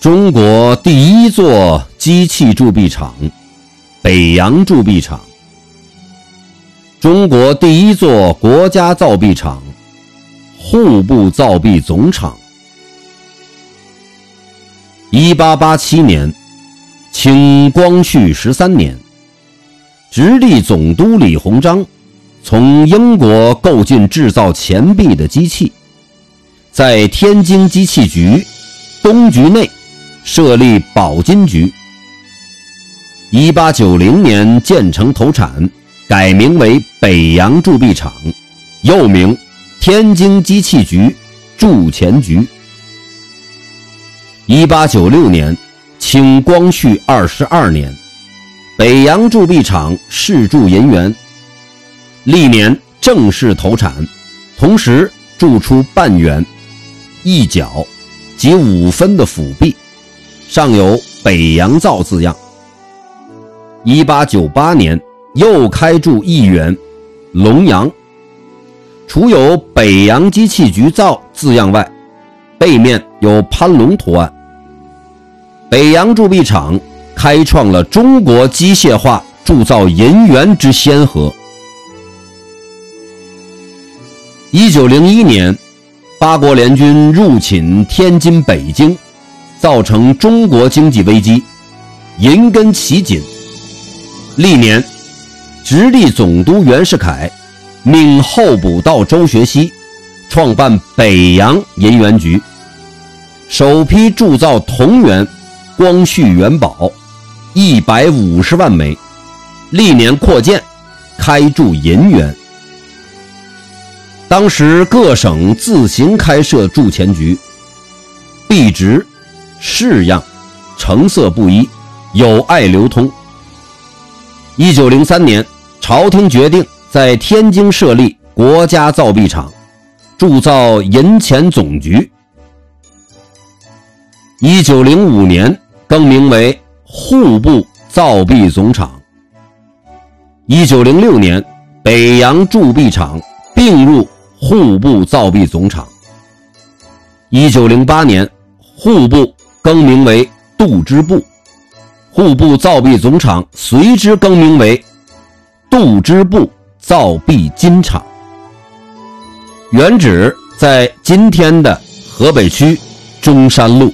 中国第一座机器铸币厂——北洋铸币厂；中国第一座国家造币厂——户部造币总厂。一八八七年，清光绪十三年，直隶总督李鸿章从英国购进制造钱币的机器，在天津机器局东局内。设立宝金局。一八九零年建成投产，改名为北洋铸币厂，又名天津机器局铸钱局。一八九六年，清光绪二十二年，北洋铸币厂试铸银元，历年正式投产，同时铸出半元、一角及五分的辅币。上有“北洋造”字样。一八九八年又开铸一元龙洋，除有“北洋机器局造”字样外，背面有攀龙图案。北洋铸币厂开创了中国机械化铸造银元之先河。一九零一年，八国联军入侵天津、北京。造成中国经济危机，银根齐紧。历年，直隶总督袁世凯命候补道周学熙创办北洋银元局，首批铸造铜元光绪元宝一百五十万枚，历年扩建，开铸银元。当时各省自行开设铸钱局，币值。式样、成色不一，有碍流通。一九零三年，朝廷决定在天津设立国家造币厂，铸造银钱总局。一九零五年，更名为户部造币总厂。一九零六年，北洋铸币厂并入户部造币总厂。一九零八年，户部。更名为度支部，户部造币总厂随之更名为度支部造币金厂。原址在今天的河北区中山路。